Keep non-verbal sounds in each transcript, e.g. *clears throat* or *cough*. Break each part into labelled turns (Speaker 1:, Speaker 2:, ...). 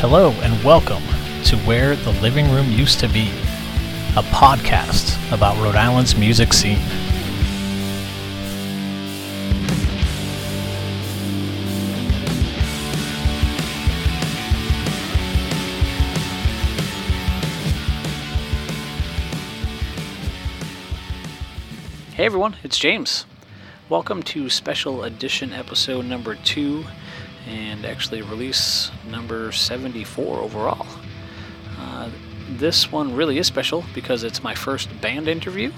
Speaker 1: Hello and welcome to Where the Living Room Used to Be, a podcast about Rhode Island's music scene. Hey everyone, it's James. Welcome to special edition episode number two, and actually release number 74 overall. Uh, this one really is special because it's my first band interview.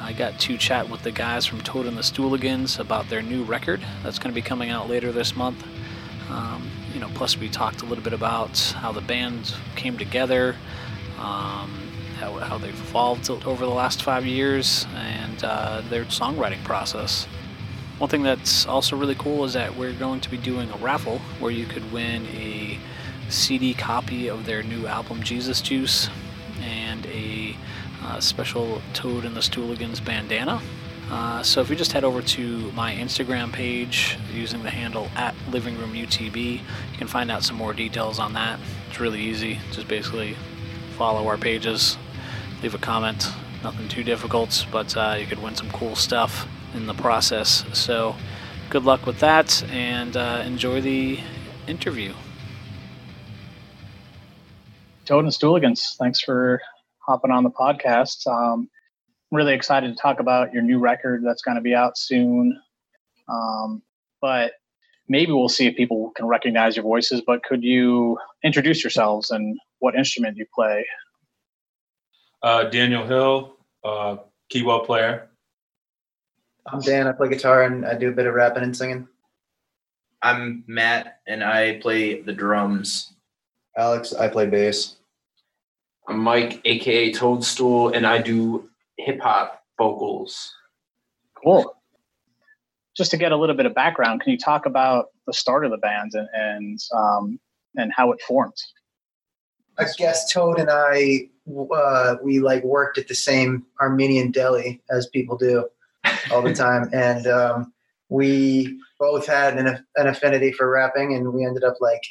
Speaker 1: I got to chat with the guys from Toad and the Stooligans about their new record that's going to be coming out later this month. Um, you know, plus we talked a little bit about how the band came together, um, how, how they've evolved over the last five years, and uh, their songwriting process. One thing that's also really cool is that we're going to be doing a raffle where you could win a CD copy of their new album Jesus Juice and a uh, special Toad and the Stooligans bandana. Uh, so if you just head over to my Instagram page using the handle at Living Room UTB, you can find out some more details on that. It's really easy. Just basically follow our pages, leave a comment. Nothing too difficult, but uh, you could win some cool stuff in the process. So, good luck with that and uh, enjoy the interview.
Speaker 2: Toad and Stooligans, thanks for hopping on the podcast. Um, I'm really excited to talk about your new record that's going to be out soon. Um, but maybe we'll see if people can recognize your voices. But could you introduce yourselves and what instrument you play?
Speaker 3: Uh, Daniel Hill, uh, keyboard player.
Speaker 4: I'm Dan. I play guitar and I do a bit of rapping and singing.
Speaker 5: I'm Matt, and I play the drums.
Speaker 6: Alex, I play bass.
Speaker 7: I'm Mike, aka Toadstool, and I do hip hop vocals.
Speaker 2: Cool. Just to get a little bit of background, can you talk about the start of the band and and, um, and how it formed?
Speaker 4: I guess Toad and I, uh, we like worked at the same Armenian deli as people do all the *laughs* time, and um, we both had an, an affinity for rapping, and we ended up like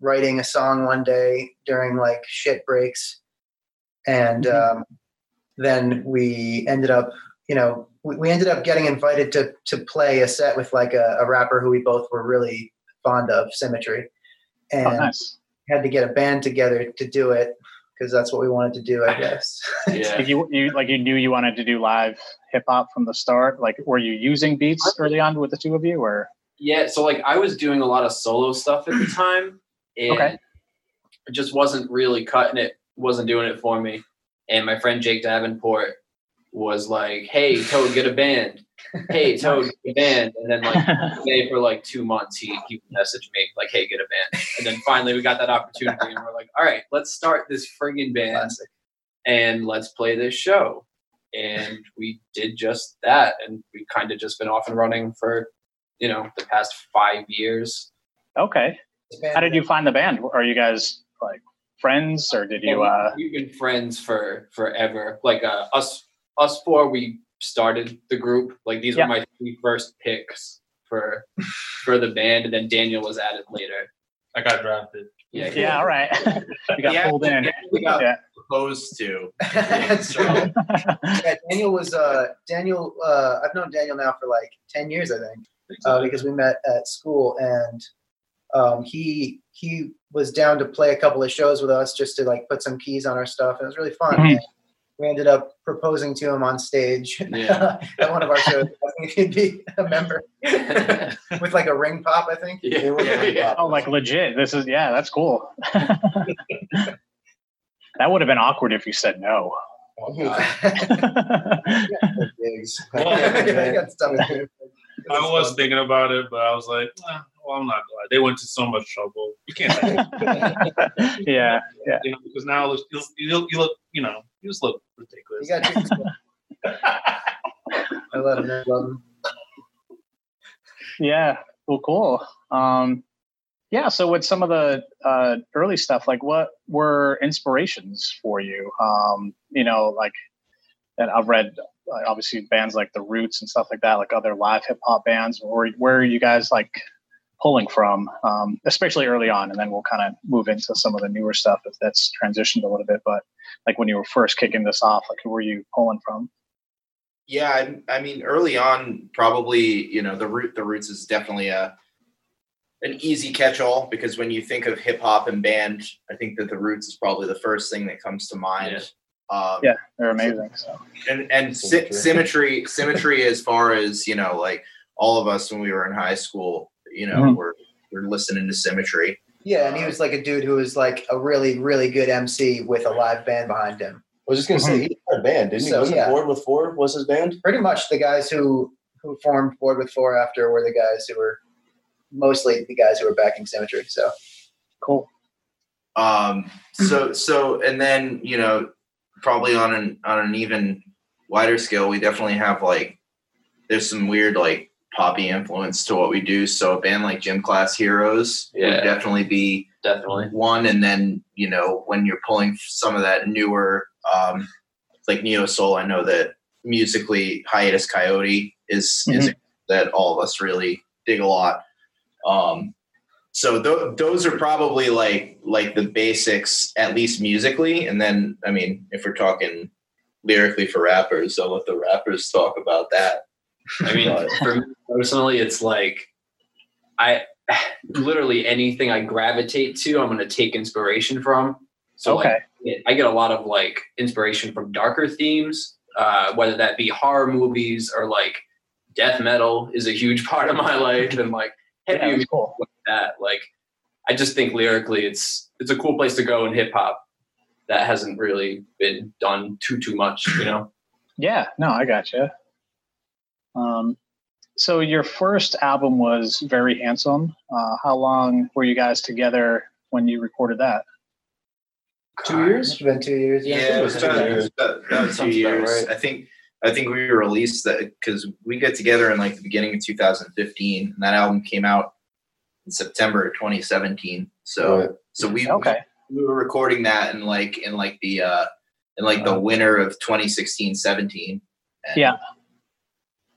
Speaker 4: writing a song one day during like shit breaks, and
Speaker 2: Mm-hmm.
Speaker 4: um, then we ended up, you know, we, we ended up getting invited to to play a set with like a, a rapper who we both were really fond of, Symmetry, and
Speaker 2: Oh, nice.
Speaker 4: had to get a band together to do it because that's what we wanted to do, I *laughs* guess.
Speaker 7: Yeah.
Speaker 2: Like you, you like you knew you wanted to do live hip hop from the start. Like, were you using beats early on with the two of you, or
Speaker 7: Yeah, so like I was doing a lot of solo stuff at the *clears throat* time, and
Speaker 2: Okay.
Speaker 7: it just wasn't really cutting it, wasn't doing it for me. And my friend Jake Davenport was like, "Hey, Toad, get a band. Hey, *laughs* Toad, get a band." And then like *laughs* day for like two months, he he would message me like, "Hey, get a band." And then finally we got that opportunity, and we're like, "All right, let's start this friggin' band
Speaker 4: Classic.
Speaker 7: and let's play this show." And we did just that, and we kind of just been off and running for you know the past five years.
Speaker 2: okay? How did you find the band? Are you guys like friends, or did you? Uh,
Speaker 7: We've been friends for forever. Like uh, us, us four, we started the group. Like these
Speaker 2: Yeah.
Speaker 7: were my three first picks for for the band, and then Daniel was added later.
Speaker 3: I got drafted.
Speaker 7: Yeah,
Speaker 2: yeah, all right. *laughs* we got
Speaker 5: Yeah.
Speaker 2: pulled in.
Speaker 5: We got
Speaker 2: Yeah.
Speaker 5: proposed to.
Speaker 4: That's
Speaker 5: So-
Speaker 4: Yeah, Daniel was uh, Daniel. Uh, I've known Daniel now for like ten years, I think, uh, because we met at school, and um, he he was down to play a couple of shows with us just to like put some keys on our stuff, and it was really fun.
Speaker 2: Mhm.
Speaker 4: And we ended up proposing to him on stage *laughs*
Speaker 7: Yeah.
Speaker 4: at one of our shows. I think he'd be a member *laughs* with like a ring pop. I think.
Speaker 7: yeah,
Speaker 5: It
Speaker 7: yeah,
Speaker 5: really
Speaker 2: oh, like legit. This is yeah, that's cool. *laughs* that would have been awkward if you said no.
Speaker 6: Oh, Gigs.
Speaker 4: I got stuff.
Speaker 3: I was thinking about it, but I was like, "Ah, well, I'm not glad. They went to so much trouble. You can't, *laughs*
Speaker 2: yeah, yeah.
Speaker 3: you know, because now you look, you look, you look, you know, you just look
Speaker 4: You
Speaker 3: ridiculous.
Speaker 4: got *laughs* I love him. I love him.
Speaker 2: Yeah. Well, cool. Um, yeah. So with some of the uh, early stuff, like what were inspirations for you? Um, you know, like, and I've read obviously bands like the Roots and stuff like that, like other live hip hop bands. Or where are you guys like pulling from, um, especially early on, and then we'll kind of move into some of the newer stuff if that's transitioned a little bit. But like when you were first kicking this off, like who were you pulling from?
Speaker 5: Yeah, I, I mean, early on, probably you know the root the roots is definitely a an easy catch-all because when you think of hip hop and band, I think that the roots is probably the first thing that comes to mind. Um,
Speaker 2: Yeah, they're amazing. So
Speaker 5: and and sy-
Speaker 6: Symmetry.
Speaker 5: symmetry symmetry as far as you know like all of us when we were in high school you know
Speaker 2: Mhm.
Speaker 5: we're we're listening to symmetry
Speaker 4: Yeah, and he was like a dude who was like a really, really good MC with a live band behind him.
Speaker 6: I was just gonna say he had a band, didn't he?
Speaker 4: So,
Speaker 6: Wasn't
Speaker 4: yeah.
Speaker 6: Board with Four was his band?
Speaker 4: Pretty much the guys who who formed Board with Four after were the guys who were mostly the guys who were backing Symmetry. So
Speaker 2: cool.
Speaker 5: um so so and then you know probably on an on an even wider scale we definitely have like there's some weird like poppy influence to what we do so a band like gym class heroes
Speaker 7: Yeah.
Speaker 5: would definitely be
Speaker 7: Definitely.
Speaker 5: one and then you know when you're pulling some of that newer um like neo soul i know that musically Hiatus Kaiyote is is that all of us really dig a lot um so th- those are probably like like the basics at least musically and then i mean if we're talking lyrically for rappers i'll let the rappers talk about that
Speaker 7: I mean, for me personally, it's like I *sighs* literally anything I gravitate to, I'm going to take inspiration from. So
Speaker 2: okay.
Speaker 7: like, I get a lot of like inspiration from darker themes, uh, whether that be horror movies or like death metal is a huge *laughs* part of my life, and like heavy
Speaker 2: that's
Speaker 7: music
Speaker 2: cool.
Speaker 7: Like that. Like, I just think lyrically, it's it's a cool place to go in hip hop that hasn't really been done too too much, you know. *clears throat*
Speaker 2: Yeah, no, I got you. Um, so your first album was very handsome. Uh, how long were you guys together when you recorded that?
Speaker 6: Two
Speaker 4: must
Speaker 6: years?
Speaker 4: have been two years.
Speaker 5: Yeah,
Speaker 6: it
Speaker 5: it
Speaker 6: was
Speaker 5: was
Speaker 6: two
Speaker 5: about,
Speaker 6: years.
Speaker 5: about, about two
Speaker 6: Sounds about
Speaker 5: years.
Speaker 6: right.
Speaker 5: I think I think we released that because we got together in like the beginning of 2015, and that album came out in September of 2017. So
Speaker 6: Right.
Speaker 5: so we
Speaker 2: Okay.
Speaker 5: we were recording that in like in like the uh in like the winter of 2016 17 and,
Speaker 2: Yeah.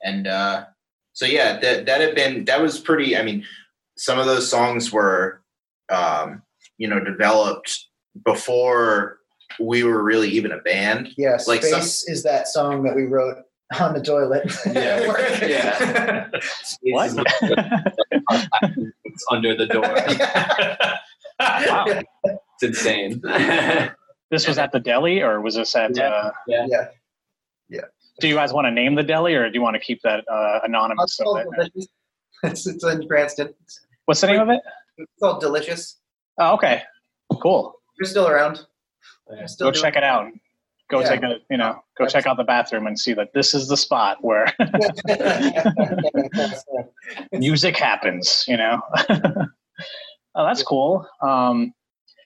Speaker 5: and uh so yeah that that had been that was pretty i mean some of those songs were um you know developed before we were really even a band
Speaker 4: Yeah,
Speaker 5: Like
Speaker 4: Space is that song that we wrote on the toilet.
Speaker 7: Yeah. *laughs* Yeah. *laughs*
Speaker 2: What? *laughs*
Speaker 7: it's under the door.
Speaker 2: Wow. *laughs*
Speaker 7: It's insane.
Speaker 2: this was at the deli, or was this at?
Speaker 7: Yeah.
Speaker 2: Uh,
Speaker 4: yeah.
Speaker 2: do you guys want to name the deli, or do you want to keep that uh, anonymous?
Speaker 4: It's
Speaker 2: so that- *laughs*
Speaker 4: It's, it's in Cranston.
Speaker 2: what's the name of it?
Speaker 4: It's called Delicious.
Speaker 2: Oh, okay, cool.
Speaker 4: They're still around.
Speaker 7: Yeah.
Speaker 4: Still
Speaker 2: Go check it out. Go
Speaker 4: Yeah.
Speaker 2: take a, you know, go check out the bathroom and see that this is the spot where *laughs* music happens. You know. *laughs* oh, that's cool. Um,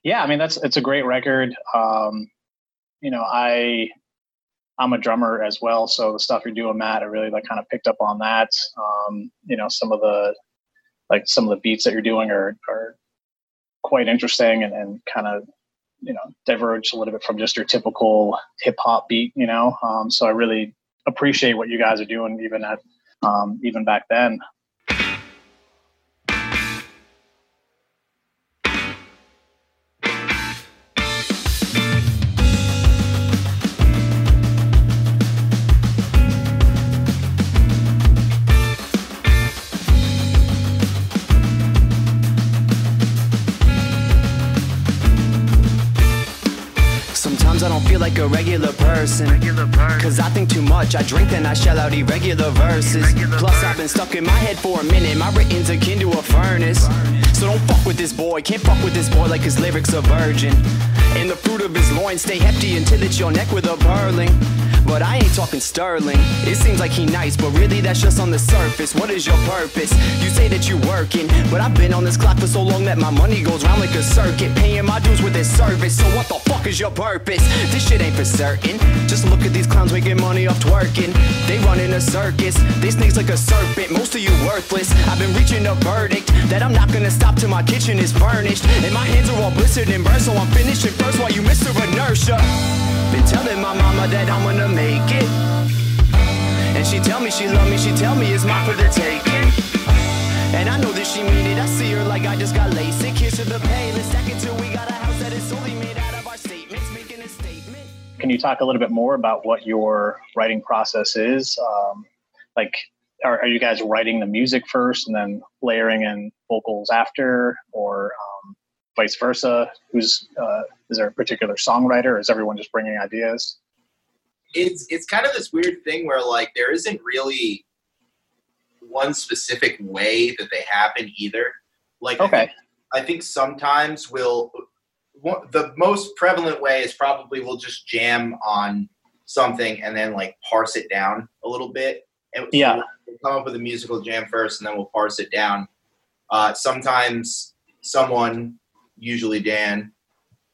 Speaker 2: yeah, I mean that's it's a great record. Um, you know, I I'm a drummer as well, so the stuff you're doing, Matt, I really like kind of picked up on that. Um, you know, some of the like some of the beats that you're doing are are quite interesting and, and kind of you know diverge a little bit from just your typical hip hop beat. You know, um, so I really appreciate what you guys are doing, even at um, even back then.
Speaker 8: Like a regular person. Cause I think too much. I drink then I shell out irregular verses. Plus, I've been stuck in my head for a minute. My written's akin to a furnace. So don't fuck with this boy. Can't fuck with this boy like his lyrics are virgin. And the fruit of his loins stay hefty until it's your neck with a burling. But I ain't talking sterling. It seems like he nice, but really that's just on the surface. What is your purpose? You say that you're working, but I've been on this clock for so long that my money goes round like a circuit. Paying my dues with this service. So what the fuck is your purpose? This shit ain't for certain. Just look at these clowns making money off twerking. They run in a circus. They snakes like a serpent. Most of you worthless. I've been reaching a verdict that I'm not gonna stop till my kitchen is furnished. And my hands are all blistered and burned, so I'm finishing first while you Mr. Inertia. Been telling my mama that I'm gonna make it. And she tell me she love me, she tell me it's mine for the taking. And I know that she mean it. I see her like I just got LASIK. Here's to the it till we got a house that is solely made out of our statements, making a statement.
Speaker 2: Can you talk a little bit more about what your writing process is? Um, like, are, are you guys writing the music first and then layering in vocals after, or um, vice versa? Who's uh, is there a particular songwriter? Is everyone just bringing ideas?
Speaker 5: it's it's kind of this weird thing where like there isn't really one specific way that they happen either. Like I
Speaker 2: Okay.
Speaker 5: think, I think sometimes we'll one, the most prevalent way is probably we'll just jam on something and then like parse it down a little bit. And
Speaker 2: Yeah.
Speaker 5: we'll come up with a musical jam first and then we'll parse it down. Uh, sometimes someone, usually Dan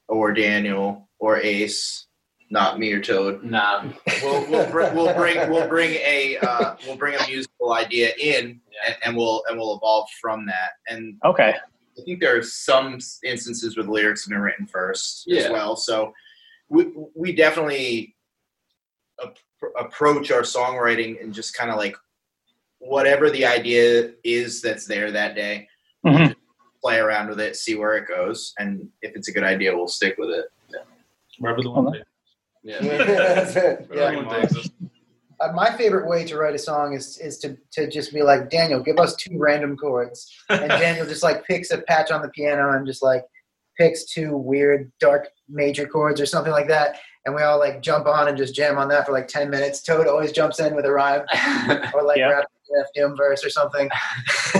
Speaker 5: or Daniel or Ace, not me or Toad,
Speaker 7: Nah.
Speaker 5: we'll, we'll, bring, we'll bring we'll bring a uh, we'll bring a musical idea in and, and we'll and we'll evolve from that and
Speaker 2: Okay.
Speaker 5: I think there are some instances where the lyrics have been written first
Speaker 7: Yeah.
Speaker 5: as well so we we definitely ap- approach our songwriting and just kind of like whatever the idea is that's there that day
Speaker 2: Mhm.
Speaker 5: Play around with it see where it goes and if it's a good idea we'll stick with it
Speaker 3: Wherever the one takes.
Speaker 7: Yeah. *laughs*
Speaker 4: That's it. Yeah.
Speaker 3: one takes us.
Speaker 4: Uh, my favorite way to write a song is is to, to just be like Daniel, give us two random chords, and *laughs* Daniel just like picks a patch on the piano and just like picks two weird dark major chords or something like that, and we all like jump on and just jam on that for like ten minutes. Toad always jumps in with a rhyme *laughs* or like
Speaker 2: Yeah.
Speaker 4: rap an F Doom verse or something,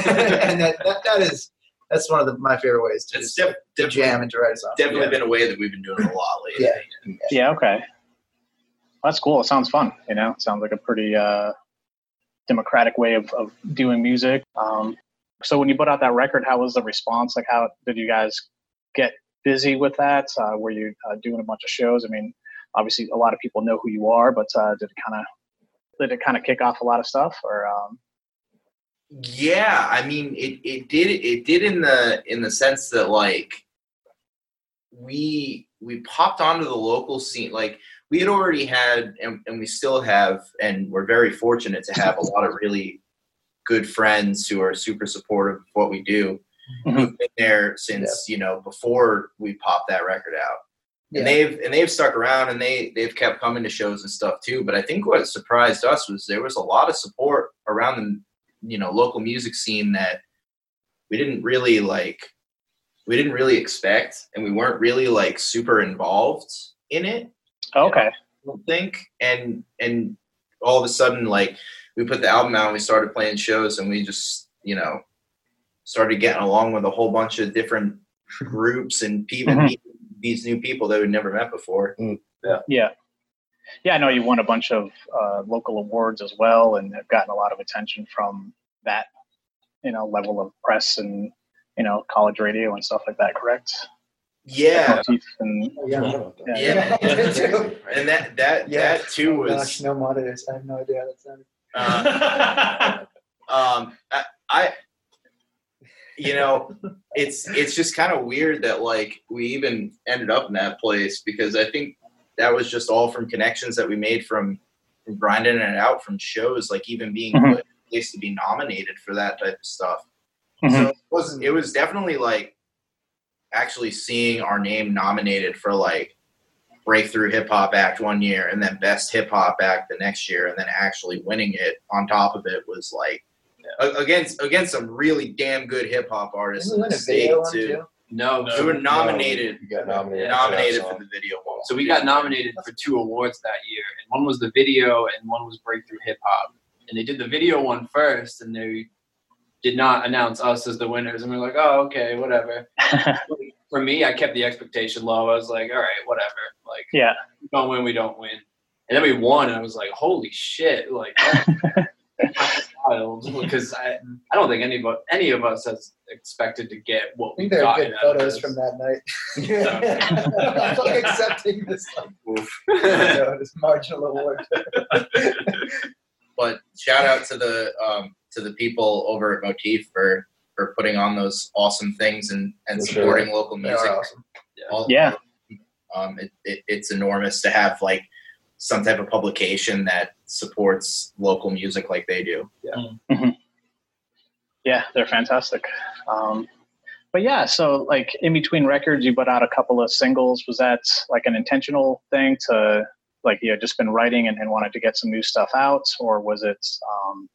Speaker 4: and that, that that is that's one of the, my favorite ways to, just,
Speaker 5: def-
Speaker 4: to jam and to write a song.
Speaker 5: definitely been a way that we've been doing a lot *laughs* lately
Speaker 4: Yeah.
Speaker 2: Yeah. Okay. That's cool. It sounds fun. You know, it sounds like a pretty uh, democratic way of, of doing music. Um, so when you put out that record, how was the response? Like, how did you guys get busy with that? Uh, were you uh, doing a bunch of shows? I mean, obviously, a lot of people know who you are, but uh, did it kind of did it kind of kick off a lot of stuff? Or um,
Speaker 5: Yeah, I mean it, it did it did in the in the sense that like we we popped onto the local scene like we had already had and, and we still have and we're very fortunate to have a *laughs* lot of really good friends who are super supportive of what we do.
Speaker 2: Mhm.
Speaker 5: who've been there since you know before we popped that record out. And they've and they've stuck around and they they've kept coming to shows and stuff too. But i think what surprised us was there was a lot of support around the you know local music scene that we didn't really like we didn't really expect and we weren't really like super involved in it
Speaker 2: okay,
Speaker 5: I don't think. And and all of a sudden like we put the album out and we started playing shows and we just you know started getting along with a whole bunch of different groups and people
Speaker 2: Mhm.
Speaker 5: these new people that we'd never met before.
Speaker 2: Yeah, yeah. I know you won a bunch of uh, local awards as well, and have gotten a lot of attention from that, you know, level of press and you know, college radio and stuff like that. Correct?
Speaker 5: yeah
Speaker 2: Motif and
Speaker 4: Yeah.
Speaker 5: yeah,
Speaker 4: Yeah, *laughs*
Speaker 5: and that that
Speaker 4: Yeah.
Speaker 5: that too
Speaker 4: Oh,
Speaker 5: was
Speaker 4: gosh, no monitors. I have no idea how that sounded.
Speaker 5: uh, um I, I you know it's it's just kind of weird that like we even ended up in that place because i think that was just all from connections that we made from from grinding it out from shows like even being
Speaker 2: Mhm.
Speaker 5: put in place to be nominated for that type of stuff
Speaker 2: Mhm.
Speaker 5: so it was it was definitely like actually seeing our name nominated for like breakthrough hip hop act one year and then best hip hop act the next year and then actually winning it on top of it was like a- against against some really damn good hip hop artists in the state
Speaker 4: video
Speaker 5: too.
Speaker 4: Too?
Speaker 7: No.
Speaker 3: No.
Speaker 5: We were nominated
Speaker 6: You got nominated.
Speaker 5: nominated
Speaker 6: for
Speaker 5: for the video one.
Speaker 7: So we got nominated for two awards that year, and one was the video, and one was breakthrough hip hop. And they did the video one first, and they did not announce us as the winners. And we are like, oh, okay, whatever. *laughs* For me, I kept the expectation low. I was like, all right, whatever. Like,
Speaker 2: yeah,
Speaker 7: we don't win, we don't win. And then we won, and I was like, holy shit! Like, *laughs* that's wild. *laughs* Because I, I don't think any of us, any of us has expected to get what
Speaker 4: I
Speaker 7: we
Speaker 4: think there are
Speaker 7: got.
Speaker 4: good photos from that night. I'm *laughs* like accepting this, like, *laughs* you know, this marginal award.
Speaker 5: But shout out to the um, to the people over at Motif for for putting on those awesome things and and
Speaker 6: For sure.
Speaker 5: supporting local
Speaker 4: They
Speaker 5: music.
Speaker 4: are awesome.
Speaker 5: All-
Speaker 2: Yeah.
Speaker 5: Um, it, it, it's enormous to have like some type of publication that supports local music like they do.
Speaker 2: Yeah, yeah, they're fantastic. Um, but yeah, so like in between records, you put out a couple of singles. Was that like an intentional thing to like you had just been writing and, and wanted to get some new stuff out, or was it, um,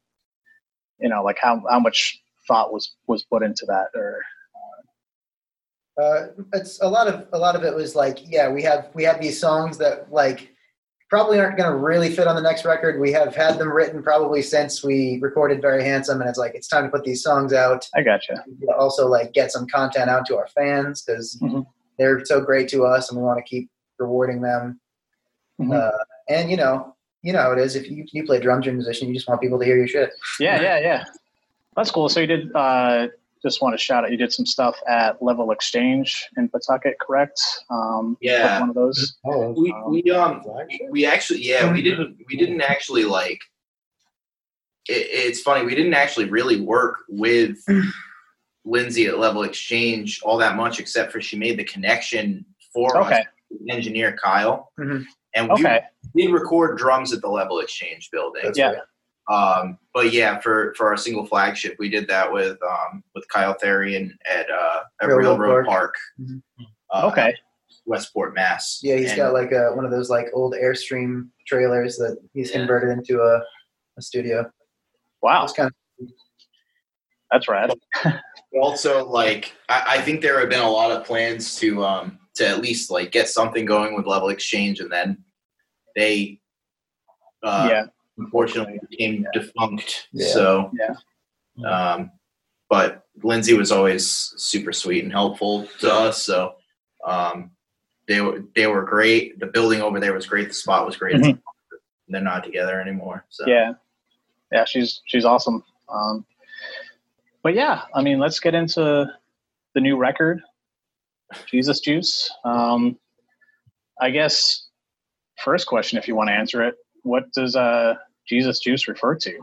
Speaker 2: you know, like how how much thought was was put into that, or
Speaker 4: Uh, it's a lot of a lot of it was like, yeah, we have we have these songs that like probably aren't going to really fit on the next record. We have had them written probably since we recorded Very Handsome, and it's like it's time to put these songs out.
Speaker 2: I gotcha.
Speaker 4: Also like get some content out to our fans because
Speaker 2: Mhm.
Speaker 4: they're so great to us, and we want to keep rewarding them.
Speaker 2: Mhm.
Speaker 4: Uh, and you know, you know how it is. If you you play drums, you're a musician. You just want people to hear your shit.
Speaker 2: Yeah, yeah, yeah. That's cool. So you did. Uh, just want to shout out. You did some stuff at Level Exchange in Pawtucket, correct? Um,
Speaker 5: Yeah.
Speaker 2: one of those.
Speaker 6: Oh,
Speaker 5: We we um we actually yeah we didn't we didn't actually like it, it's funny we didn't actually really work with *clears throat* lindsay at level exchange all that much except for she made the connection for
Speaker 2: Okay.
Speaker 5: us engineer kyle
Speaker 4: Mhm.
Speaker 5: and we
Speaker 2: Okay.
Speaker 5: did record drums at the level exchange building
Speaker 6: That's
Speaker 2: Yeah.
Speaker 6: right.
Speaker 5: Um but yeah for for our single flagship we did that with um with kyle therian at uh at
Speaker 4: Railroad
Speaker 5: railroad
Speaker 4: Park.
Speaker 5: park,
Speaker 4: Mhm.
Speaker 5: Uh,
Speaker 2: Okay.
Speaker 5: westport mass
Speaker 4: Yeah, he's
Speaker 5: And-
Speaker 4: got like a one of those like old Airstream trailers that he's
Speaker 5: Yeah.
Speaker 4: converted into a, a studio.
Speaker 2: Wow,
Speaker 4: It's kind of
Speaker 2: that's rad. *laughs*
Speaker 5: also like I, I think there have been a lot of plans to um to at least like get something going with level exchange and then they uh
Speaker 2: yeah.
Speaker 5: Unfortunately became defunct
Speaker 6: Yeah.
Speaker 5: so
Speaker 2: Yeah.
Speaker 5: um but lindsay was always super sweet and helpful to us so um they were they were great the building over there was great the spot was great
Speaker 2: Mhm.
Speaker 5: they're not together anymore so
Speaker 2: Yeah. Yeah, she's she's awesome. Um, but yeah, I mean, let's get into the new record, Jesus Juice. Um, I guess first question, if you want to answer it, what does uh, Jesus Juice refer to?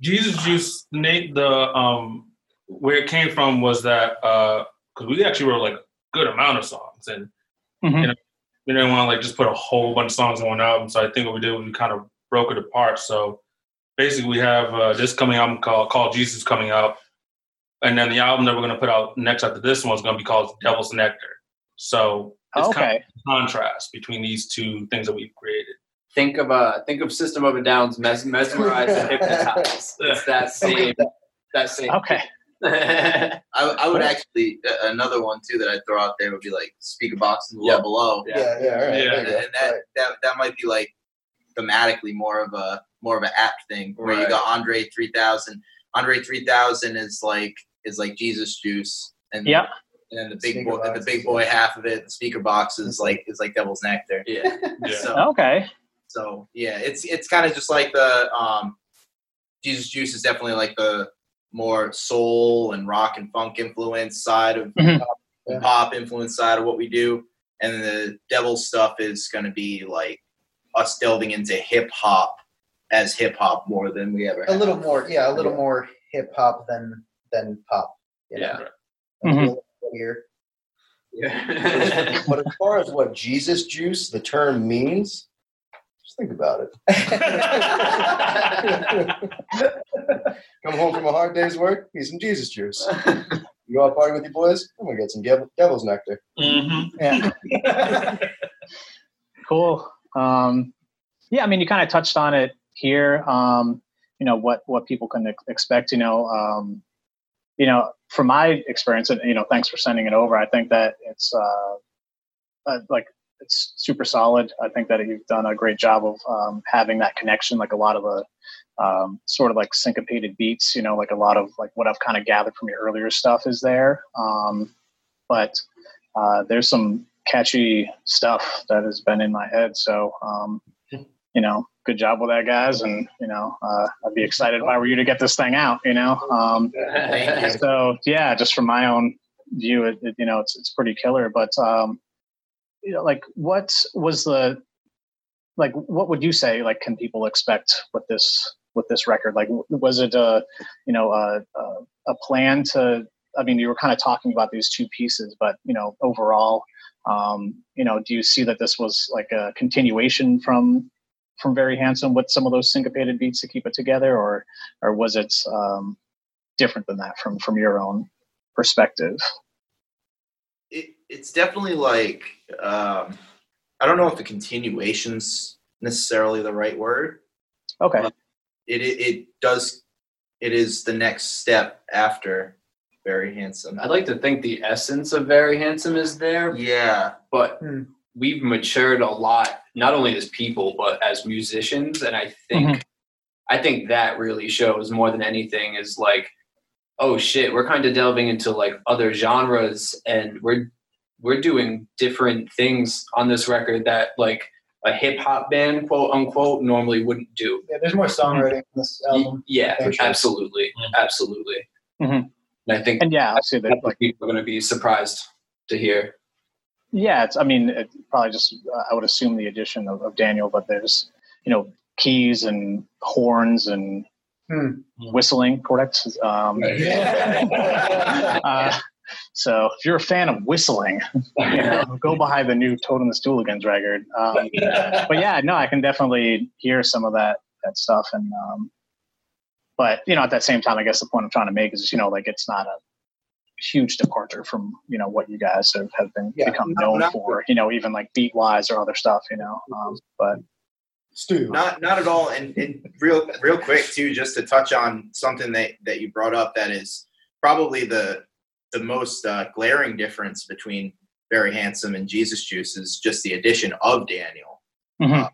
Speaker 3: Jesus Juice, Nate, the um, where it came from was that because we actually wrote like a good amount of songs, and
Speaker 2: Mhm.
Speaker 3: you know we didn't want to like just put a whole bunch of songs on one album. So I think what we did was we kind of broke it apart. So basically, we have uh, this coming album called called Jesus coming out, and then the album that we're gonna put out next after this one is gonna be called Devil's Nectar. So it's kind
Speaker 2: okay.
Speaker 3: of a contrast between these two things that we've created.
Speaker 7: Think of uh think of System of a Down's mes- mesmerize and hypnotize. *laughs* It's that same that same.
Speaker 2: Okay. *laughs*
Speaker 5: I, I would actually uh, another one too that I'd throw out there would be like Speakerboxxx and the
Speaker 7: Yep.
Speaker 5: love below
Speaker 7: Yeah.
Speaker 4: yeah,
Speaker 6: Yeah, all right.
Speaker 3: Yeah.
Speaker 6: there
Speaker 5: and,
Speaker 6: you go.
Speaker 5: and that, that that might be like thematically more of a more of an apt thing where you
Speaker 7: Right.
Speaker 5: got Andre three thousand. Andre three thousand is like is like Jesus juice, and
Speaker 2: Yep.
Speaker 5: and then the big
Speaker 4: Speaker
Speaker 5: boy, and the Big Boi half of it, the Speakerboxxx is like is like Devil's Nectar.
Speaker 7: Yeah.
Speaker 3: Yeah. *laughs*
Speaker 5: So
Speaker 2: Okay.
Speaker 5: So yeah, it's it's kind of just like the um, Jesus Juice is definitely like the more soul and rock and funk influence side of
Speaker 2: Mhm.
Speaker 5: pop,
Speaker 4: Yeah.
Speaker 5: pop influence side of what we do, and the devil stuff is going to be like us delving into hip hop as hip hop more than we ever
Speaker 4: a
Speaker 5: have.
Speaker 4: little more, yeah, a little
Speaker 6: Yeah.
Speaker 4: more hip hop than than pop. you know?
Speaker 7: Yeah.
Speaker 4: A
Speaker 2: Mhm.
Speaker 4: little heavier.
Speaker 7: Yeah.
Speaker 6: But as far as what Jesus juice, the term means, just think about it. *laughs* *laughs* Come home from a hard day's work, need some Jesus juice. You go out party with your boys, I'm gonna get some dev- devil's nectar.
Speaker 3: Mm-hmm.
Speaker 2: Yeah. *laughs* cool. Um, yeah, I mean, you kind of touched on it here. Um, you know what what people can expect. You know, um, you know, from my experience, and you know, thanks for sending it over. I think that it's uh, uh, like it's super solid. I think that you've done a great job of um, having that connection. Like a lot of the um, sort of like syncopated beats. You know, like a lot of like what I've kind of gathered from your earlier stuff is there. Um, but uh, there's some catchy stuff that has been in my head. So, um, you know, good job with that, guys. And you know, uh, I'd be excited if I were you to get this thing out. You know, um, so yeah, just from my own view, it, it, you know, it's it's pretty killer. But um, you know, like, what was the like? What would you say? Like, can people expect with this with this record? Like, was it a you know a a, a plan to? I mean, you were kind of talking about these two pieces, but you know, overall, um, you know, do you see that this was like a continuation from from Very Handsome with some of those syncopated beats to keep it together, or or was it um, different than that from from your own perspective?
Speaker 5: It, it's definitely like um, I don't know if the continuation's necessarily the right word.
Speaker 2: Okay.
Speaker 5: It, it it does it is the next step after very handsome.
Speaker 7: I'd like to think the essence of Very Handsome is there,
Speaker 5: yeah,
Speaker 7: but
Speaker 4: Hmm.
Speaker 7: we've matured a lot, not only as people, but as musicians. And I think
Speaker 2: Mhm.
Speaker 7: I think that really shows more than anything is like, oh shit, we're kind of delving into like other genres and we're we're doing different things on this record that like a hip hop band, quote unquote, normally wouldn't do.
Speaker 4: Yeah, there's more songwriting in this album.
Speaker 7: Yeah,
Speaker 4: For sure.
Speaker 7: absolutely, absolutely.
Speaker 2: Mhm.
Speaker 7: And I think
Speaker 2: And yeah, obviously,
Speaker 7: that's
Speaker 2: that like
Speaker 7: people are going to be surprised to hear.
Speaker 2: yeah, it's. I mean, it probably just uh, I would assume the addition of, of Daniel, but there's you know keys and horns and
Speaker 4: Hmm.
Speaker 2: whistling, correct? Um, *laughs* uh, so if you're a fan of whistling, *laughs* you know, go behind the new Toad and the Stooligans record. Um, *laughs* but yeah, no, I can definitely hear some of that that stuff, and um, but you know, at that same time, I guess the point I'm trying to make is, you know, like it's not a huge departure from you know what you guys have, have been
Speaker 4: Yeah,
Speaker 2: become known
Speaker 5: not-
Speaker 2: for, you know, even like beat wise or other stuff, you know. Um, but
Speaker 6: Stu.
Speaker 5: not not at all. And, and real real quick too, just to touch on something that that you brought up that is probably the the most uh, glaring difference between very handsome and Jesus Juice is just the addition of Daniel.
Speaker 2: Mhm.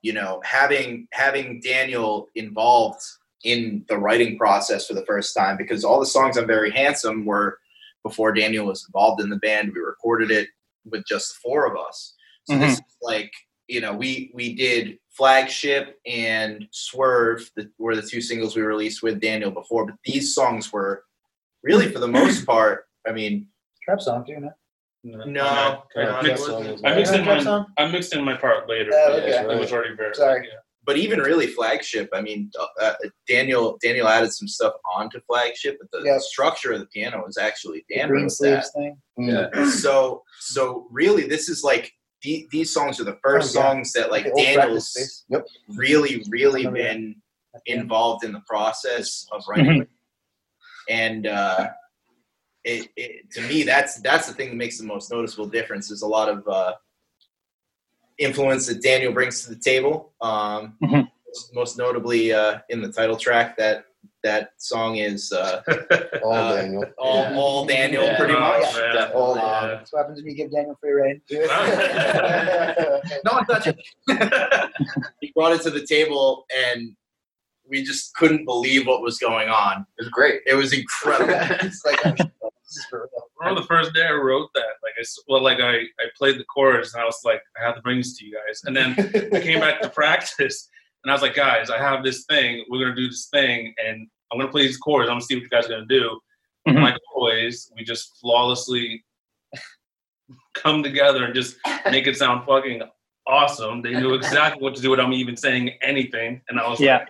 Speaker 5: you know having having daniel involved in the writing process for the first time because all the songs on very handsome were before daniel was involved in the band we recorded it with just the four of us so this is like you know we we did flagship and swerve that were the two singles we released with daniel before but these songs were really for the most *laughs* part i mean
Speaker 4: Trap song, too, no?
Speaker 5: no
Speaker 3: I,
Speaker 5: no,
Speaker 3: mixed, I mixed in my
Speaker 4: song?
Speaker 3: I mixed in my part later.
Speaker 4: Oh,
Speaker 3: but
Speaker 4: okay.
Speaker 3: It was already very
Speaker 4: Sorry.
Speaker 3: yeah.
Speaker 5: but even really flagship i mean uh, daniel daniel added some stuff onto flagship but the
Speaker 4: Yep.
Speaker 5: structure of the piano was actually
Speaker 4: The
Speaker 5: dan
Speaker 4: green
Speaker 5: wrote
Speaker 4: sleeves thing.
Speaker 6: Mm.
Speaker 5: so so really this is like the, these songs are the first
Speaker 4: Oh, yeah.
Speaker 5: songs that like
Speaker 4: The old practice
Speaker 5: daniel's.
Speaker 6: Yep.
Speaker 5: really really been involved in the process of *laughs* writing and uh it, it to me that's that's the thing that makes the most noticeable difference There's a lot of uh influence that daniel brings to the table um
Speaker 2: Mhm.
Speaker 5: most, most notably uh in the title track that that song is uh *laughs*
Speaker 6: All
Speaker 5: Uh,
Speaker 6: Daniel.
Speaker 5: all, all daniel
Speaker 7: Yeah.
Speaker 5: pretty
Speaker 3: Oh,
Speaker 5: much
Speaker 3: man.
Speaker 6: All
Speaker 5: Um,
Speaker 6: Daniel.
Speaker 4: That's what happens when you give Daniel free reign. *laughs* *laughs*
Speaker 5: no one touch it. he brought it to the table and we just couldn't believe what was going on.
Speaker 7: It was great.
Speaker 5: It was incredible. *laughs*
Speaker 4: it's like, I'm, this is for real.
Speaker 3: I remember the first day I wrote that. Like I, s- well, like I, I played the chorus and I was like, I have to bring this to you guys. And then I came back to *laughs* practice and I was like, guys, I have this thing. We're gonna do this thing, and I'm gonna play these chords. I'm gonna see what you guys are gonna do.
Speaker 2: Mhm.
Speaker 3: Like always, we just flawlessly come together and just make it sound fucking awesome. They knew *laughs* exactly what to do without me even saying anything, and I was
Speaker 2: Yeah.
Speaker 3: like,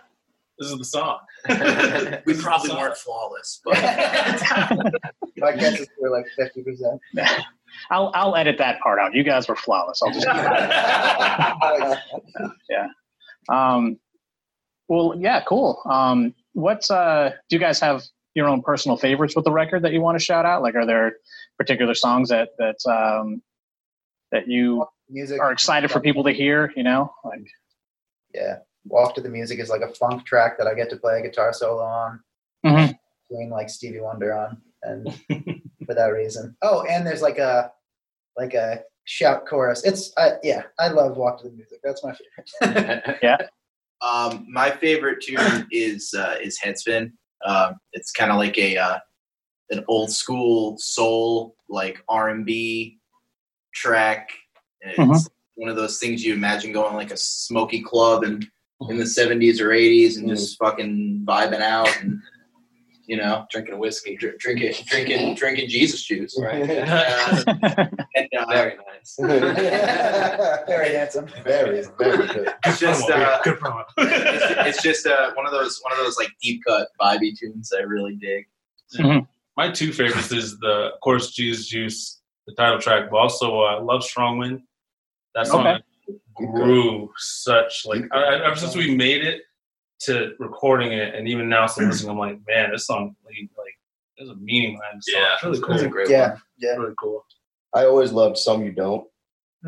Speaker 3: "This is the song." *laughs*
Speaker 5: we probably weren't flawless, but *laughs*
Speaker 4: My we're like 50%. *laughs*
Speaker 2: I'll I'll edit that part out. You guys were flawless. I'll just. Yeah. Um, well, yeah, cool. Um, what's uh? Do you guys have your own personal favorites with the record that you want to shout out? Like, are there particular songs that that um that you
Speaker 4: Music.
Speaker 2: are excited for people to hear? You know, like
Speaker 4: Yeah. Walk to the Music is like a funk track that I get to play a guitar solo on.
Speaker 2: Mhm.
Speaker 4: Doing like Stevie Wonder on, and *laughs* for that reason. Oh, and there's like a like a shout chorus. It's I yeah, I love Walk to the Music. That's my favorite. *laughs*
Speaker 5: um, my favorite tune is uh, is Headspin. Um, it's kind of like a uh, an old school soul like R and B track. And It's
Speaker 2: Mhm.
Speaker 5: one of those things you imagine going like a smoky club and in the seventies or eighties and just fucking vibing out and you know
Speaker 7: Drinking whiskey.
Speaker 5: dr- drinking drinking drinking Jesus juice.
Speaker 7: Right. *laughs*
Speaker 5: Uh, and uh,
Speaker 7: Very nice. *laughs*
Speaker 4: Very handsome.
Speaker 6: Very, very good.
Speaker 5: it's just uh,
Speaker 3: Good promo. *laughs*
Speaker 5: it's, it's just uh, one of those one of those like deep cut vibey tunes I really dig.
Speaker 3: My two favorites is the, of course, Jesus Juice, the title track, but also uh, Love Strong Wind. That song
Speaker 2: Okay.
Speaker 3: Grew such like I, I- ever since we made it to recording it, and even now, still listening, I'm like, man, this song like, like there's a meaning behind this song.
Speaker 7: Yeah,
Speaker 3: it's really
Speaker 7: it's a great
Speaker 4: Yeah,
Speaker 7: one.
Speaker 4: yeah.
Speaker 3: Really cool.
Speaker 6: I always loved Some You Don't.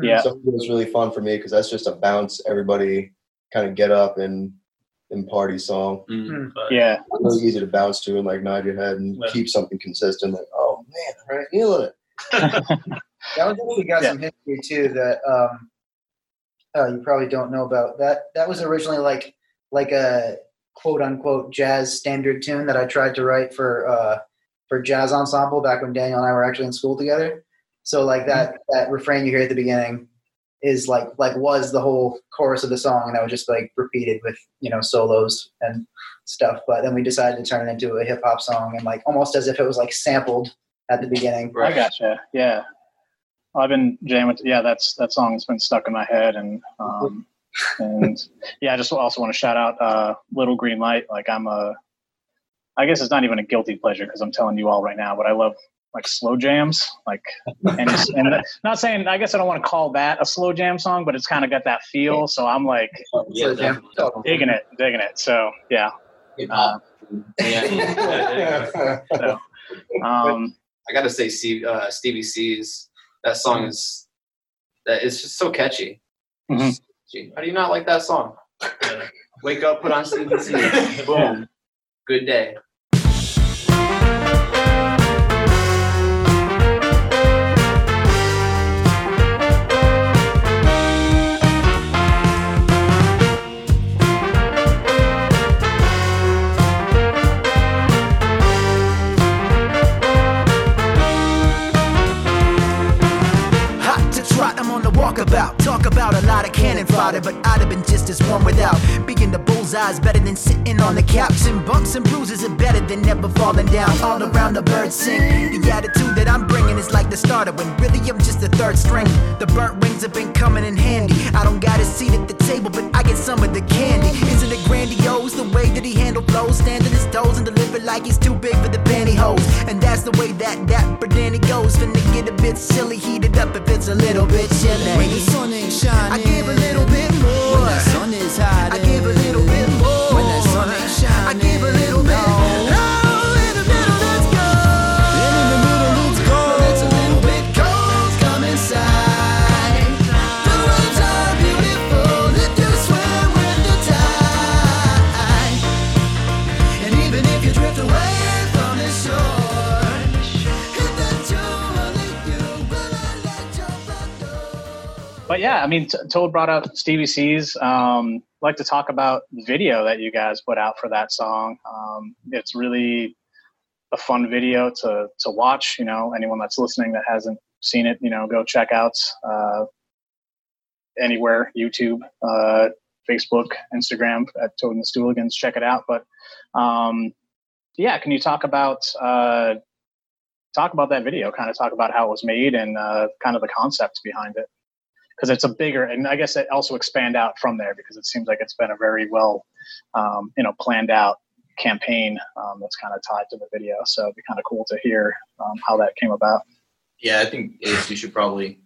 Speaker 2: Yeah.
Speaker 6: Some of it was really fun for me because that's just a bounce, everybody kind of get up and and party song.
Speaker 7: Mm.
Speaker 3: But
Speaker 2: Yeah.
Speaker 6: Really easy to bounce to and like nod your head and
Speaker 3: Yeah.
Speaker 6: keep something consistent. Like, oh man, all right, feeling it. *laughs*
Speaker 4: That one definitely got
Speaker 2: Yeah.
Speaker 4: some history too that um, uh, you probably don't know about. That that was originally like like a quote unquote jazz standard tune that I tried to write for uh, for jazz ensemble back when Daniel and I were actually in school together. So like that that refrain you hear at the beginning is like like was the whole chorus of the song, and that was just like repeated with you know solos and stuff. But then we decided to turn it into a hip hop song and like almost as if it was like sampled at the beginning.
Speaker 2: I gotcha. Yeah. I've been jamming. Yeah, that's that song's been stuck in my head, and um, *laughs* and yeah, I just also want to shout out uh, Little Green Light. Like I'm a, I guess it's not even a guilty pleasure because I'm telling you all right now, but I love like slow jams. Like, and, and that- *laughs* not saying I guess I don't want to call that a slow jam song, but it's kind of got that feel. So I'm like
Speaker 7: Yeah,
Speaker 4: So,
Speaker 2: digging it, digging it. So yeah. Uh,
Speaker 7: Yeah. Yeah, there you *laughs*
Speaker 2: um,
Speaker 7: I gotta say, Steve, uh, Stevie C's that song is that it's just so catchy.
Speaker 2: Mhm.
Speaker 7: Gee, How do you not like that song? Wake up, put on Stevie C. *laughs* Boom. Good day.
Speaker 9: Walkabout. Talk about a lot of cannon fodder, but I'd have been just as warm without. Being the bullseye's better than sitting on the couch. And bumps and bruises are better than never falling down. All around the birds sing. The attitude that I'm bringing is like the starter, when really I'm just the third string. The burnt wings have been coming in handy. I don't got a seat at the table, but I get some of the candy. Isn't it grandiose the way that he handle flows? Standing his toes and deliver like he's too big for the pantyhose. And that's the way that that Danny goes. Finna get a bit silly, heated up if it's a little bit chilly. Sun ain't shining, I give a little bit more. When the sun is hiding, I give a little bit more. When the sun ain't shining, I give a little bit. Oh,
Speaker 2: but yeah, I mean, Toad brought up Stevie C's. Um, like to talk about the video that you guys put out for that song. Um, it's really a fun video to to watch. You know, anyone that's listening that hasn't seen it, you know, go check out uh, anywhere YouTube, uh, Facebook, Instagram at Toad and the Stooligans. Check it out. But um, yeah, can you talk about uh, talk about that video? Kind of talk about how it was made and uh, kind of the concept behind it because it's a bigger and I guess it also expand out from there because it seems like it's been a very well um, you know planned out campaign um, that's kind of tied to the video. So it'd be kind of cool to hear um, how that came about.
Speaker 5: Yeah, I think Ace, you should probably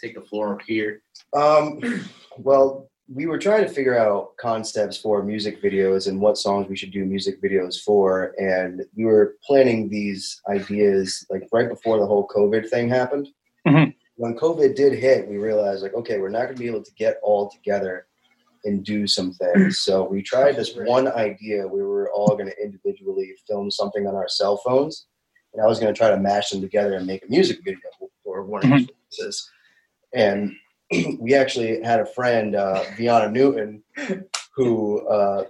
Speaker 5: take the floor here.
Speaker 6: Um, *clears throat* well, we were trying to figure out concepts for music videos and what songs we should do music videos for, and we were planning these ideas like right before the whole COVID thing happened.
Speaker 2: Mhm.
Speaker 6: When COVID did hit, we realized like, okay, we're not going to be able to get all together and do some things. So we tried this one idea. We were all going to individually film something on our cell phones, and I was going to try to mash them together and make a music video for one of these releases. And *clears throat* we actually had a friend, uh, Viana Newton, who, uh,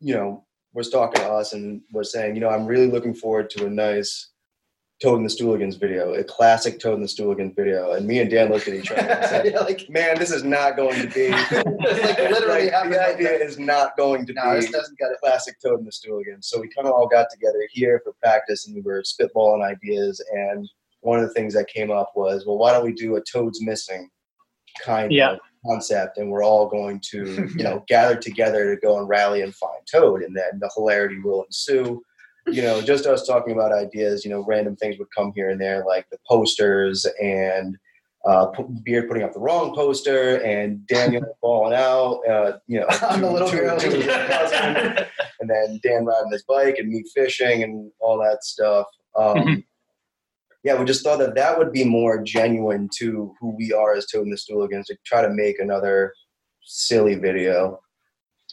Speaker 6: you know, was talking to us and was saying, you know, I'm really looking forward to a nice Toad and the Stooligans video, a classic Toad and the Stooligans video. And me and Dan looked at each other and said, *laughs*
Speaker 4: Yeah, like,
Speaker 6: man, this is not going to be. *laughs*
Speaker 4: It's like literally
Speaker 6: Like,
Speaker 4: happened
Speaker 6: the
Speaker 4: like
Speaker 6: idea
Speaker 4: that.
Speaker 6: is not going to
Speaker 4: no,
Speaker 6: be
Speaker 4: this doesn't get a
Speaker 6: classic Toad and the Stooligans. So we kind of all got together here for practice and we were spitballing ideas. And one of the things that came up was, well, why don't we do a Toad's Missing kind
Speaker 2: Yeah.
Speaker 6: of concept? And we're all going to, you know, *laughs* gather together to go and rally and find Toad. And then the hilarity will ensue. You know, just us talking about ideas, you know, random things would come here and there, like the posters and uh, Beard putting up the wrong poster and Daniel *laughs* falling out. Uh, you know, *laughs*
Speaker 4: I'm the
Speaker 6: to-
Speaker 4: little
Speaker 6: to-
Speaker 4: girl.
Speaker 6: his cousin, and then Dan riding his bike and me fishing and all that stuff. Um, yeah, we just thought that that would be more genuine to who we are as Toad and the Stooligans to try to make another silly video.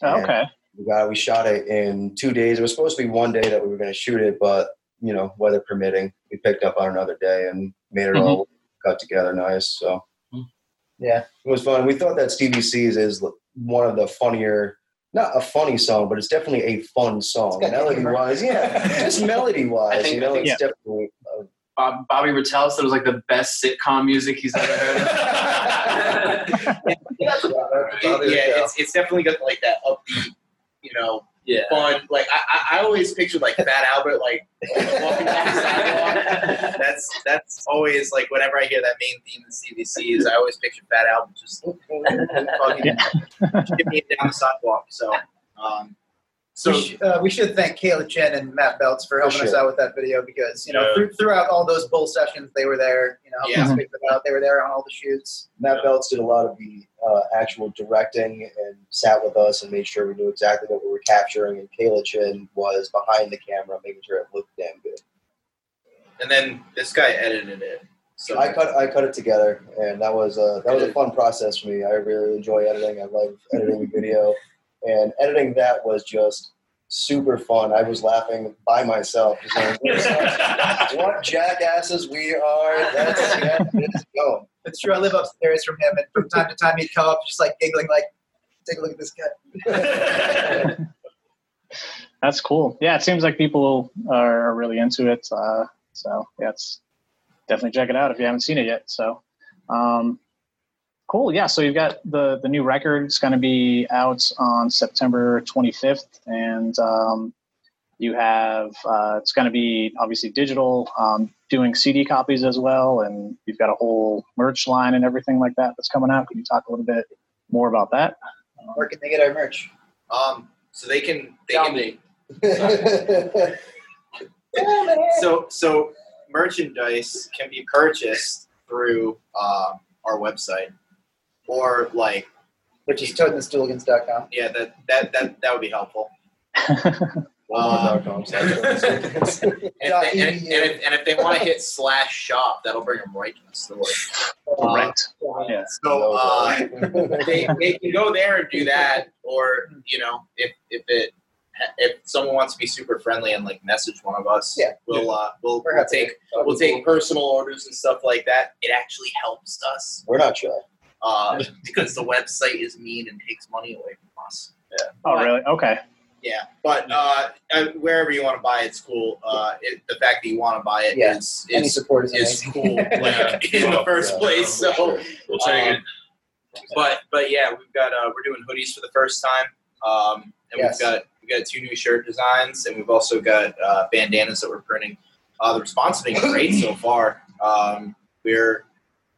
Speaker 2: Oh, okay.
Speaker 6: We got we shot it in two days. It was supposed to be one day that we were going to shoot it, but you know, weather permitting, we picked up on another day and made it all cut together nice. So
Speaker 4: Yeah.
Speaker 6: it was fun. We thought that Stevie C's is one of the funnier, not a funny song, but it's definitely a fun song. melody wise. yeah, just melody wise. *laughs*
Speaker 7: think-
Speaker 6: you know,
Speaker 7: I think-
Speaker 6: it's definitely. Uh,
Speaker 7: Bob, Bobby Rattel said it was like the best sitcom music he's ever heard.
Speaker 5: It- *laughs* *laughs* yeah, it's it's definitely got like that upbeat, you know,
Speaker 7: yeah.
Speaker 5: fun. Like I, I, always pictured like Fat Albert like walking down the sidewalk. *laughs* That's that's always like whenever I hear that main theme in CVC is I always picture Fat Albert just *laughs* fucking skipping down the sidewalk. So, um, so
Speaker 4: we, sh- uh, we should thank Kayla Chen and Matt Belts for helping us
Speaker 6: sure.
Speaker 4: out with that video because you know
Speaker 3: Yeah.
Speaker 4: through, throughout all those bull sessions they were there. You know, helping us
Speaker 2: Yeah.
Speaker 4: pick them out. They were there on all the shoots.
Speaker 6: Matt Belts did a lot of the uh, actual directing and sat with us and made sure we knew exactly what we were capturing. And Kayla Chen was behind the camera, making sure it looked damn good.
Speaker 5: and then this guy edited it. So
Speaker 6: I cut I cut it together, and that was a that was a fun process for me. I really enjoy editing. I love editing video, and editing that was just super fun. I was laughing by myself, just saying, "We're such- "What jackasses we are!" That's that's it's going.
Speaker 4: It's true. I live upstairs from him, and from time to time he'd come up just like giggling, like, "Take a look at this guy." *laughs*
Speaker 2: That's cool. Yeah, it seems like people are really into it. Uh, so yeah, it's definitely check it out if you haven't seen it yet. So um, cool. Yeah, so you've got the the new record. It's going to be out on September 25th, and um, you have uh, it's going to be obviously digital, um, doing CD copies as well, and you've got a whole merch line and everything like that that's coming out. Can you talk a little bit more about that?
Speaker 4: Where can they get our merch?
Speaker 5: um, so they can they
Speaker 7: Tell
Speaker 5: can
Speaker 7: me. *laughs*
Speaker 5: so so merchandise can be purchased through um, our website or like
Speaker 4: Which is toadandthestooligans.com.
Speaker 5: yeah that that that that would be helpful *laughs*
Speaker 6: Walmart.com *laughs*
Speaker 5: and if, they, and, and if, and if they want to *laughs* hit slash shop that'll bring them right to the store
Speaker 2: Correct. Yeah.
Speaker 5: so uh, they, they can go there and do that or you know if if it if someone wants to be super friendly and like message one of us
Speaker 4: Yeah.
Speaker 5: we'll uh we'll,
Speaker 4: We're
Speaker 5: we'll take we'll take personal orders and stuff like that it actually helps us
Speaker 6: We're not shy.
Speaker 5: Uh, *laughs* because the website is mean and takes money away from us.
Speaker 2: Oh, really? Okay.
Speaker 5: Yeah, but uh, uh, wherever you want to buy it's cool. Uh, it, the fact that you want to buy it
Speaker 4: Yeah.
Speaker 5: is
Speaker 4: Any
Speaker 5: is,
Speaker 4: support is
Speaker 5: is cool. *laughs* Like in the first
Speaker 6: Yeah.
Speaker 5: place. So,
Speaker 3: we'll take
Speaker 5: Um,
Speaker 3: it.
Speaker 5: but but yeah, we've got uh, we're doing hoodies for the first time, um, and
Speaker 4: Yes.
Speaker 5: we've got we've got two new shirt designs, and we've also got uh, bandanas that we're printing. Uh, the response has been great so far. Um, we're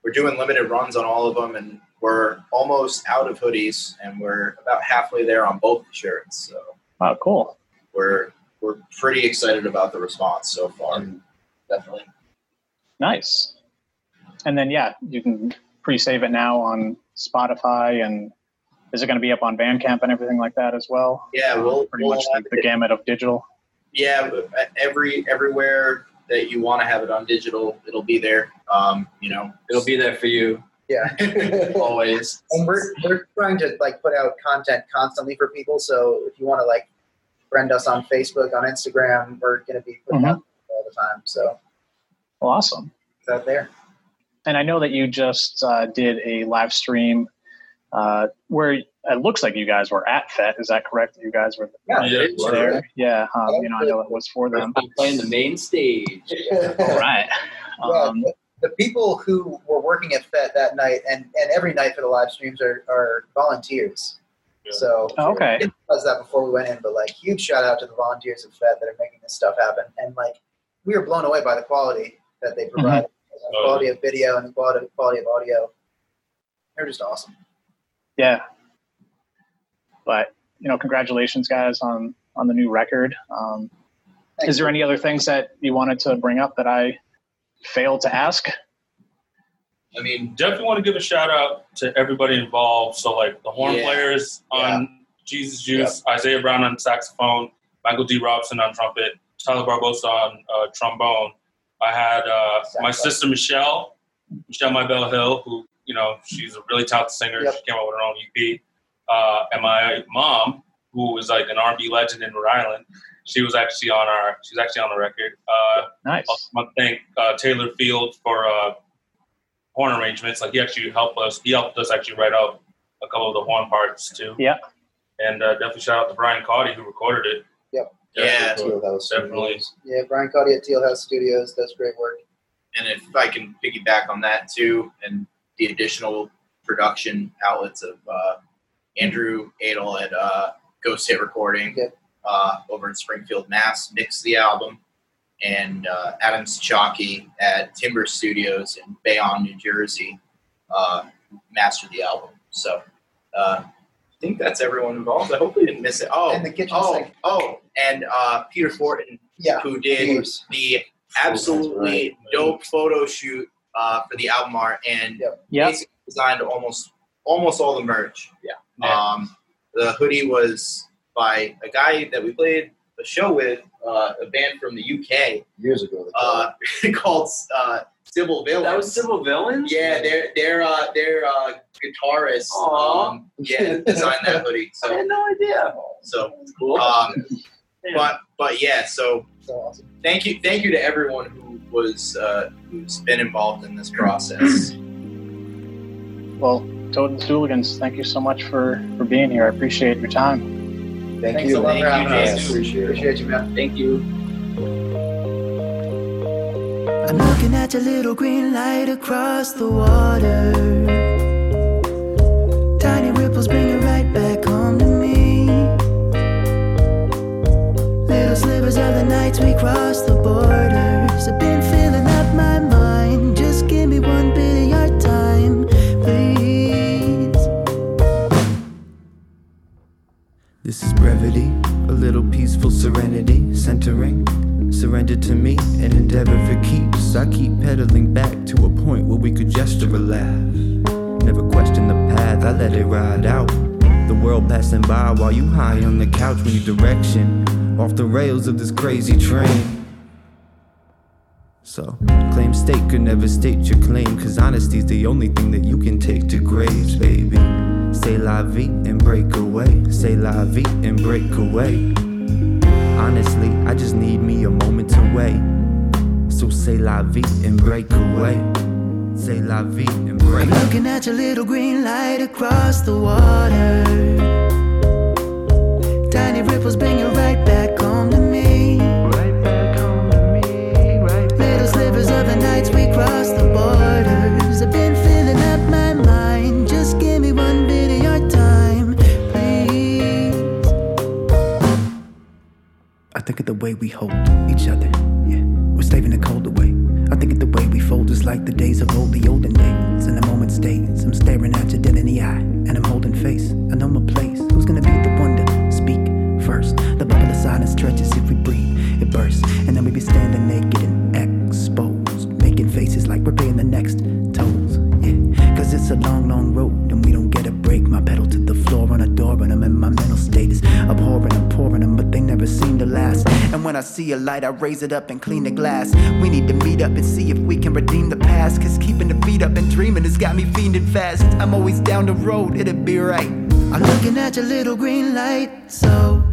Speaker 5: we're doing limited runs on all of them, and we're almost out of hoodies, and we're about halfway there on both the shirts. So
Speaker 2: Oh, cool.
Speaker 5: we're we're pretty excited about the response so far. Definitely.
Speaker 2: Nice. And then yeah, you can pre-save it now on Spotify, and is it going to be up on Bandcamp and everything like that as well?
Speaker 5: Yeah, we'll-
Speaker 2: pretty
Speaker 5: we'll
Speaker 2: much the, the gamut of digital.
Speaker 5: Yeah, uh, every everywhere that you want to have it on digital, it'll be there. Um, you know,
Speaker 7: It'll be there for you
Speaker 4: Yeah. *laughs*
Speaker 7: always.
Speaker 4: And we're we're trying to like put out content constantly for people. So if you want to like friend us on Facebook, on Instagram, we're gonna be putting out all the time. So
Speaker 2: Well, awesome.
Speaker 4: it's out there.
Speaker 2: And I know that you just uh, did a live stream uh, where it looks like you guys were at Fete. Is that correct? You guys were
Speaker 4: Yeah,
Speaker 3: Yeah,
Speaker 4: it's
Speaker 2: there. Yeah. Um, you know, I know it was for them.
Speaker 7: I'm playing the main stage.
Speaker 2: All right. *laughs*
Speaker 4: Yeah,
Speaker 2: Um,
Speaker 4: the, the people who were working at Fete that night and, and every night for the live streams are, are volunteers.
Speaker 3: Yeah.
Speaker 4: So
Speaker 2: Oh, okay.
Speaker 4: we discussed that before we went in, but like huge shout out to the volunteers at Fete that are making this stuff happen. And like we were blown away by the quality that they provide, the
Speaker 3: Oh,
Speaker 4: quality of video and the quality quality of audio. They're just awesome.
Speaker 2: yeah. But you know, congratulations, guys, on on the new record. Um, is there any other things that you wanted to bring up that I failed to ask?
Speaker 5: I mean,
Speaker 3: definitely want to give a shout out to everybody involved. So like the horn
Speaker 5: Yeah.
Speaker 3: players on Jesus Juice, Isaiah Brown on saxophone, Michael D. Robson on trumpet, Tyler Barbosa on uh, trombone. I had uh, my sister Michelle, Michelle Mybell Hill, who you know she's a really talented singer.
Speaker 4: Yep.
Speaker 3: She came out with her own EP. Uh, and my mom, who is like an R&B legend in Rhode Island, she was actually on our. She's actually on the record. Uh,
Speaker 2: Nice.
Speaker 3: I want to thank uh, Taylor Field for uh, horn arrangements. Like he actually helped us. He helped us actually write out a couple of the horn parts too.
Speaker 2: Yeah.
Speaker 3: And uh, definitely shout out to Brian Caudy who recorded it.
Speaker 4: Yep.
Speaker 3: Yeah.
Speaker 6: Teal House
Speaker 3: Definitely.
Speaker 6: Studios.
Speaker 4: Yeah, Brian Cuddy at Teal House Studios does great work.
Speaker 5: and if I can piggyback on that too, and the additional production outlets of uh, Andrew Adel at uh, Ghost Hit Recording
Speaker 4: Yep.
Speaker 5: uh, over in Springfield, Mass, mixed the album, and uh, Adam Chalky at Timber Studios in Bayonne, New Jersey, uh, mastered the album. So uh, I think that's everyone involved. I hope we didn't miss it. Oh,
Speaker 4: And the kitchen
Speaker 5: oh,
Speaker 4: sink.
Speaker 5: oh, and uh, Peter Fortin,
Speaker 4: Yeah.
Speaker 5: who did
Speaker 4: course.
Speaker 5: the absolutely
Speaker 6: Right.
Speaker 5: dope photo shoot uh, for the album art and
Speaker 4: Yep.
Speaker 2: Yep.
Speaker 5: basically designed almost almost all the merch.
Speaker 7: Yeah.
Speaker 5: Um, the hoodie was by a guy that we played a show with, uh, a band from the UK
Speaker 6: Years ago.
Speaker 5: uh, *laughs* called uh, Civil Villains.
Speaker 7: That was Civil Villains.
Speaker 5: Yeah, their their uh, their uh, guitarist
Speaker 7: Aw.
Speaker 5: um, yeah designed that hoodie. *laughs*
Speaker 7: I had no idea.
Speaker 5: so
Speaker 7: Cool.
Speaker 5: um,
Speaker 7: Yeah.
Speaker 5: but but yeah so
Speaker 4: So awesome.
Speaker 5: thank you thank you to everyone who was uh, who's been involved in this process
Speaker 2: Well, Toad and Stooligans, thank you so much for, for being here. I appreciate your time.
Speaker 6: Thank
Speaker 4: Thanks
Speaker 6: you.
Speaker 4: a lot for
Speaker 5: Thank you,
Speaker 4: us.
Speaker 5: Jason.
Speaker 6: Appreciate.
Speaker 4: Appreciate you, man.
Speaker 7: Thank you.
Speaker 8: I'm looking at your little green light across the water. Tiny ripples bring it right back home to me. Little slivers of the nights we crossed the borders. Brevity, a little peaceful serenity, centering. Surrender to me and endeavor for keeps. I keep pedaling back to a point where we could gesture a laugh. Never question the path, I let it ride out. The world passing by while you high on the couch when you direction off the rails of this crazy train. So, claim state could never state your claim, cause honesty's the only thing that you can take to graves, baby. Say la vie and break away. Say la vie and break away. Honestly, I just need me a moment to wait. So say la vie and break away. Say la vie and break away. I'm looking at your little green light across the water. Tiny ripples bring you right back home to me.
Speaker 9: Think of the way we hold each other. Yeah, we're slaving the cold away. I think of the way we fold is like the days of old, the olden days. And the moment stays. I'm staring at you dead in the eye, and I'm holding face. I know my place. I see a light, I raise it up and clean the glass. We need to meet up and see if we can redeem the past. Cause keeping the feet up and dreaming has got me fiending fast. I'm always down the road, it'll be right. I'm looking at your little green light, so.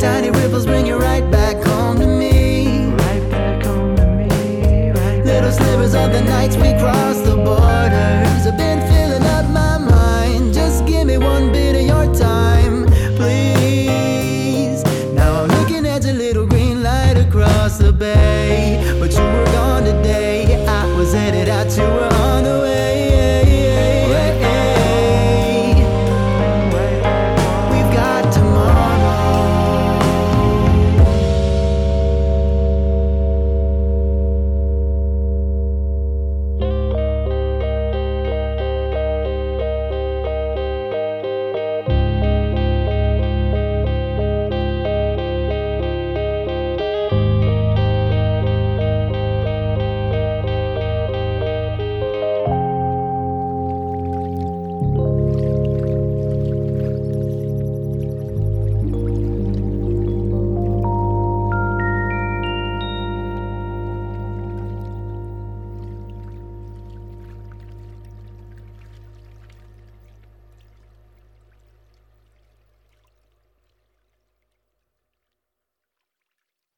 Speaker 9: Tiny ripples bring you right back home to me. Right back home to me right Little slivers of the nights we cry.